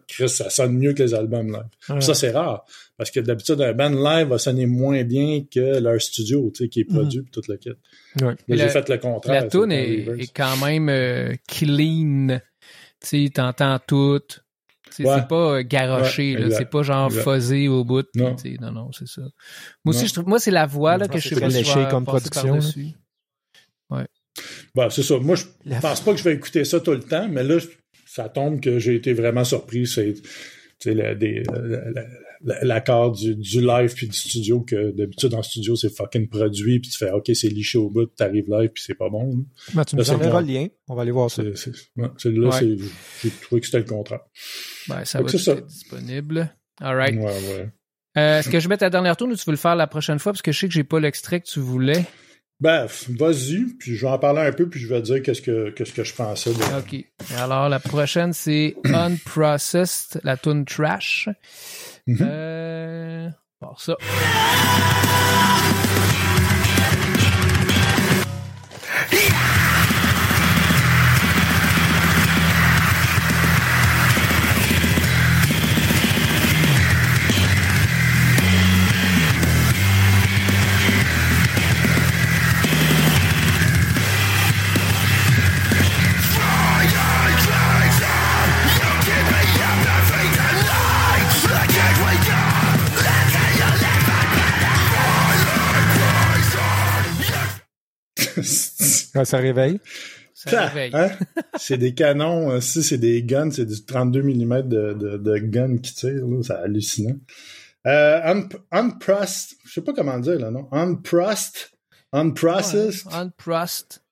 Chris, ça sonne mieux que les albums live. Ouais. Ça, c'est rare. Parce que d'habitude, un band live va sonner moins bien que leur studio, tu sais, qui est produit, puis tout le kit. Ouais. J'ai fait le contraire. La tune est, quand même euh, clean. Tu sais, t'entends tout. Tu sais, Ouais. C'est pas euh, garoché, Ouais. C'est pas genre fuzzé au bout. Non. non, non, c'est ça. Moi aussi, je trouve, moi, c'est la voix, là, Non, que je sais très pas comme production, par-dessus. Bon, c'est ça. Moi, je La- pense pas que je vais écouter ça tout le temps, mais là, ça tombe que j'ai été vraiment surpris. C'est la- l'accord du, du live puis du studio, que d'habitude en studio, c'est fucking produit, puis tu fais OK, c'est liché au bout, t'arrives live, puis c'est pas bon. là. Ben, tu Là, nous c'est enverras le lien. On va aller voir ça. C'est, ouais, Ouais. c'est, j'ai trouvé que c'était le contraire. Ben, ça va que c'est ça. être disponible. All right. Ouais, ouais. Euh, Est-ce que je mette la dernière tourne ou tu veux le faire la prochaine fois? Parce que je sais que j'ai pas l'extrait que tu voulais. Bref, vas-y, puis je vais en parler un peu, puis je vais te dire qu'est-ce que, qu'est-ce que je pensais. de- OK. Alors, la prochaine, c'est *coughs* Unprocessed, la tune Trash. Mhm. Euh... Bon, ça. Ouais, ça réveille. Ça Ça, réveille. hein? *laughs* c'est des canons, euh, si c'est des guns, c'est du 32 mm de, de, de gun qui tire, là, c'est hallucinant. Euh, un- unpressed, je sais pas comment dire là, non? Unpressed, unprocessed, Ouais,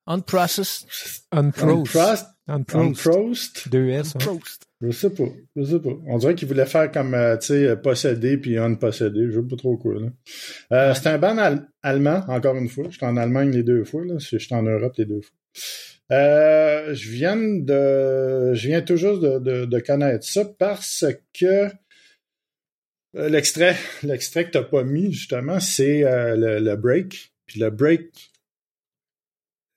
Unprocessed. Unprocessed. Unprosed. unpressed, Unprosed. unprosed. Deux S. hein. Unprocessed. Je sais pas, je sais pas. On dirait qu'il voulait faire comme, euh, tu sais, euh, possédé puis unpossédé, je sais pas trop quoi, là. Euh, C'est un band al- allemand, encore une fois. J'étais en Allemagne les deux fois, là. J'étais en Europe les deux fois. Euh, je viens de, je viens tout juste de, de, de connaître ça parce que l'extrait, l'extrait que t'as pas mis, justement, c'est euh, le, le break. Puis le break,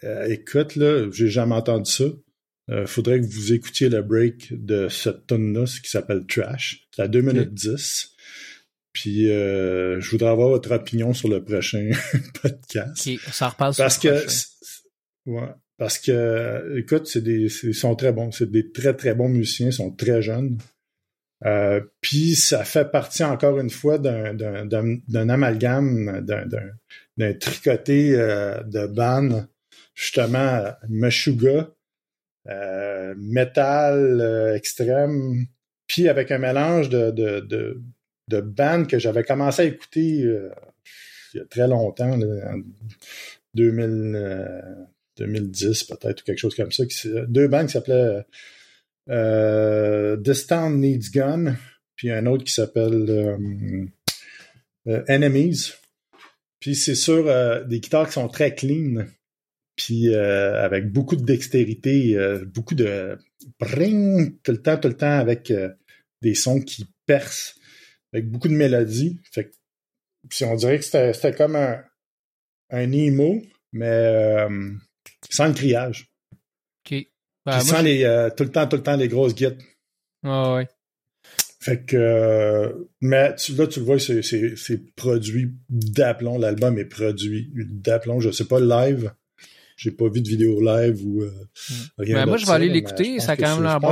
euh, écoute, là, j'ai jamais entendu ça. Euh, faudrait que vous écoutiez le break de cette tune-là, ce qui s'appelle Trash. C'est à 2 minutes 10. Puis euh, je voudrais avoir votre opinion sur le prochain *laughs* podcast. On s'en reparle sur Parce le que ouais, parce que écoute, c'est des ils sont très bons, c'est des très très bons musiciens, ils sont très jeunes. Euh, puis ça fait partie encore une fois d'un d'un d'un- d'un amalgame, d'un tricoté euh, de bandes justement Meshuga, métal euh, extrême, puis avec un mélange de de de, de bandes que j'avais commencé à écouter euh, il y a très longtemps, en 2000, euh, 2010 peut-être ou quelque chose comme ça. Qui, deux bandes qui s'appelaient euh, Needs Gun, puis un autre qui s'appelle euh, euh, Enemies. Puis c'est sur euh, des guitares qui sont très clean, puis euh, avec beaucoup de dextérité, euh, beaucoup de bring tout le temps, tout le temps avec euh, des sons qui percent, avec beaucoup de mélodies. Fait que puis on dirait que c'était c'était comme un, un emo, mais euh, sans le criage. Ok. Ben, Puis moi, sans les, euh, tout le temps, tout le temps les grosses guides. Ah ouais. Fait que, euh, mais tu, là, tu le vois, c'est, c'est, c'est produit d'aplomb. L'album est produit d'aplomb. Je sais pas live. J'ai pas vu de vidéo live ou euh, rien Ben, moi, je vais aller l'écouter, ça a quand même l'air bon.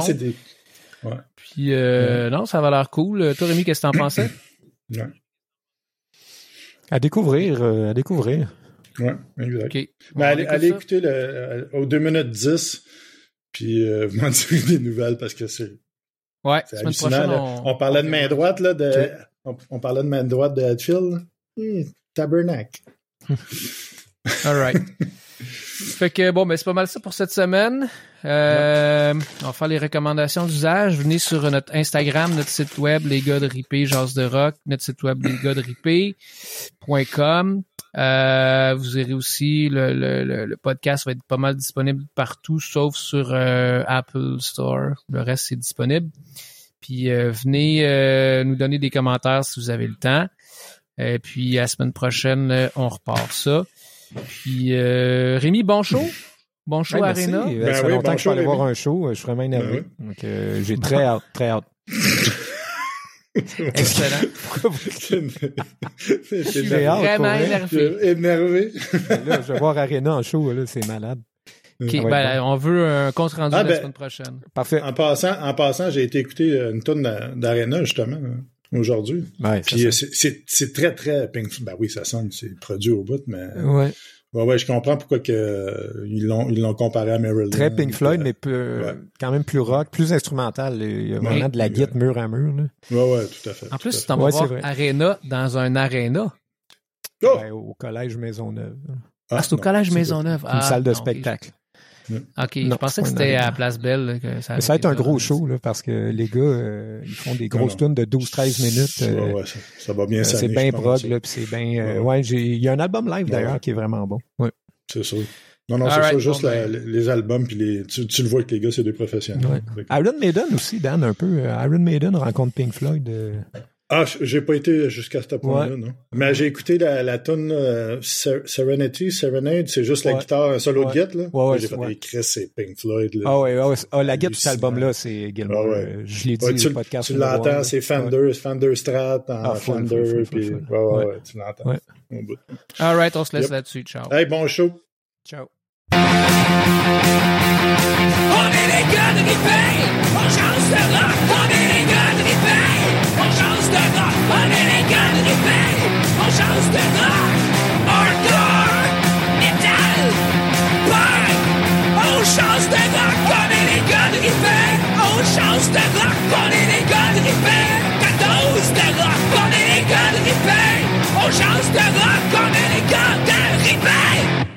Puis, euh, non, ça va l'air cool. Euh, Toi, Rémi, qu'est-ce que t'en *coughs* pensais? Ouais, À découvrir, euh, à découvrir. ouais, exact. Ok. Mais On allez, écoute allez ça. écouter le, euh, aux 2 minutes 10, puis euh, *laughs* vous m'en direz des nouvelles parce que c'est, Ouais, c'est semaine hallucinant. prochaine, on, On, parlait de main droite, là, de, on, on parlait de main droite de Hatfield. Hum, tabernacle. *laughs* All right. *laughs* fait que bon, ben c'est pas mal ça pour cette semaine. Euh, On va faire les recommandations d'usage. Venez sur notre Instagram, notre site web, les gars de Ripé, de Rock, notre site web, les gars de. Euh, vous verrez aussi le, podcast va être pas mal disponible partout, sauf sur euh, Apple Store. Le reste, c'est disponible. Puis venez nous donner des commentaires si vous avez le temps. Et puis la semaine prochaine, on repart ça. Puis euh, Rémi, bon show. Bon show Ouais, merci. Arena? Euh, Ben ça fait oui, longtemps bon que je aller show, voir un show. euh, Je suis vraiment énervé. Ben Donc, euh, j'ai très hâte, très hâte. *laughs* Excellent. *laughs* Suis J'ai vraiment énervé. énervé. là, je vais voir Arena en show, là, c'est malade. Ben, on veut un compte rendu Ah, la ben- semaine prochaine. Parfait. En passant, en passant, j'ai été écouter une tonne d'Arena, justement, aujourd'hui. Ouais, Puis euh, c'est- c'est c'est très, très Pink Floyd. Ben oui, ça sonne, c'est produit au bout, mais ouais. ouais, ouais, je comprends pourquoi que, euh, ils l'ont ils l'ont comparé à Marilyn. Très Pink Floyd, Euh, mais peu- ouais. quand même plus rock, plus instrumental. Il y a vraiment de la guitare mur à mur. Là. Ouais, ouais, tout à fait. En plus, tu t'en vas Ouais, voir. Arena dans un fait. Oh! Ben, au collège Maisonneuve. Ah, c'est au non, Collège c'est Maisonneuve. Une Ah, salle de non, spectacle. Ok, Non, je pensais que c'était à. Place Belle. que ça Mais ça va être un gros là. show, là, parce que les gars, euh, ils font des grosses tunes de 12-13 minutes. euh, Ouais, ouais, ça, ça va bien euh, c'est bien prog, là, puis c'est bien... euh, Ouais. j'ai- il y a un album live, Ouais. d'ailleurs, qui est vraiment bon. Ouais. C'est ça. Non, non, c'est ça, juste bon, la- ben. les albums, puis les, tu, tu le vois que les gars, c'est des professionnels. Ouais. Iron Maiden aussi, Dan, un peu. Iron Maiden rencontre Pink Floyd. Ah, j'ai pas été jusqu'à ce point-là, Ouais. non. Mais j'ai écouté la, la tune euh, Ser- Serenity, Serenade, c'est juste la Ouais. guitare, un solo Ouais. de guitare, là. Ouais, ouais, j'ai fait ouais. des Chris, c'est Pink Floyd, là. Ah ouais, ah ouais, ah, la guitare de cet album-là, c'est Gilmour. Ah ouais. Euh, Je l'ai dit, Ouais, tu le podcast. tu l'entends, c'est Fender, Fender Strat en Ah, Fender, full, full, full, puis ouais, ouais, Ouais. ouais, tu l'entends. All right, on se laisse Yep. là-dessus. Ciao. Hey, bon show. Ciao. On est les gars de Ripé, on change de rock. On est changera, en illégalité, on changera. Hardcore, metal, punk, on de rock on change de rock comme illégalité, 14 de rock comme illégalité, on change de rock comme illégalité,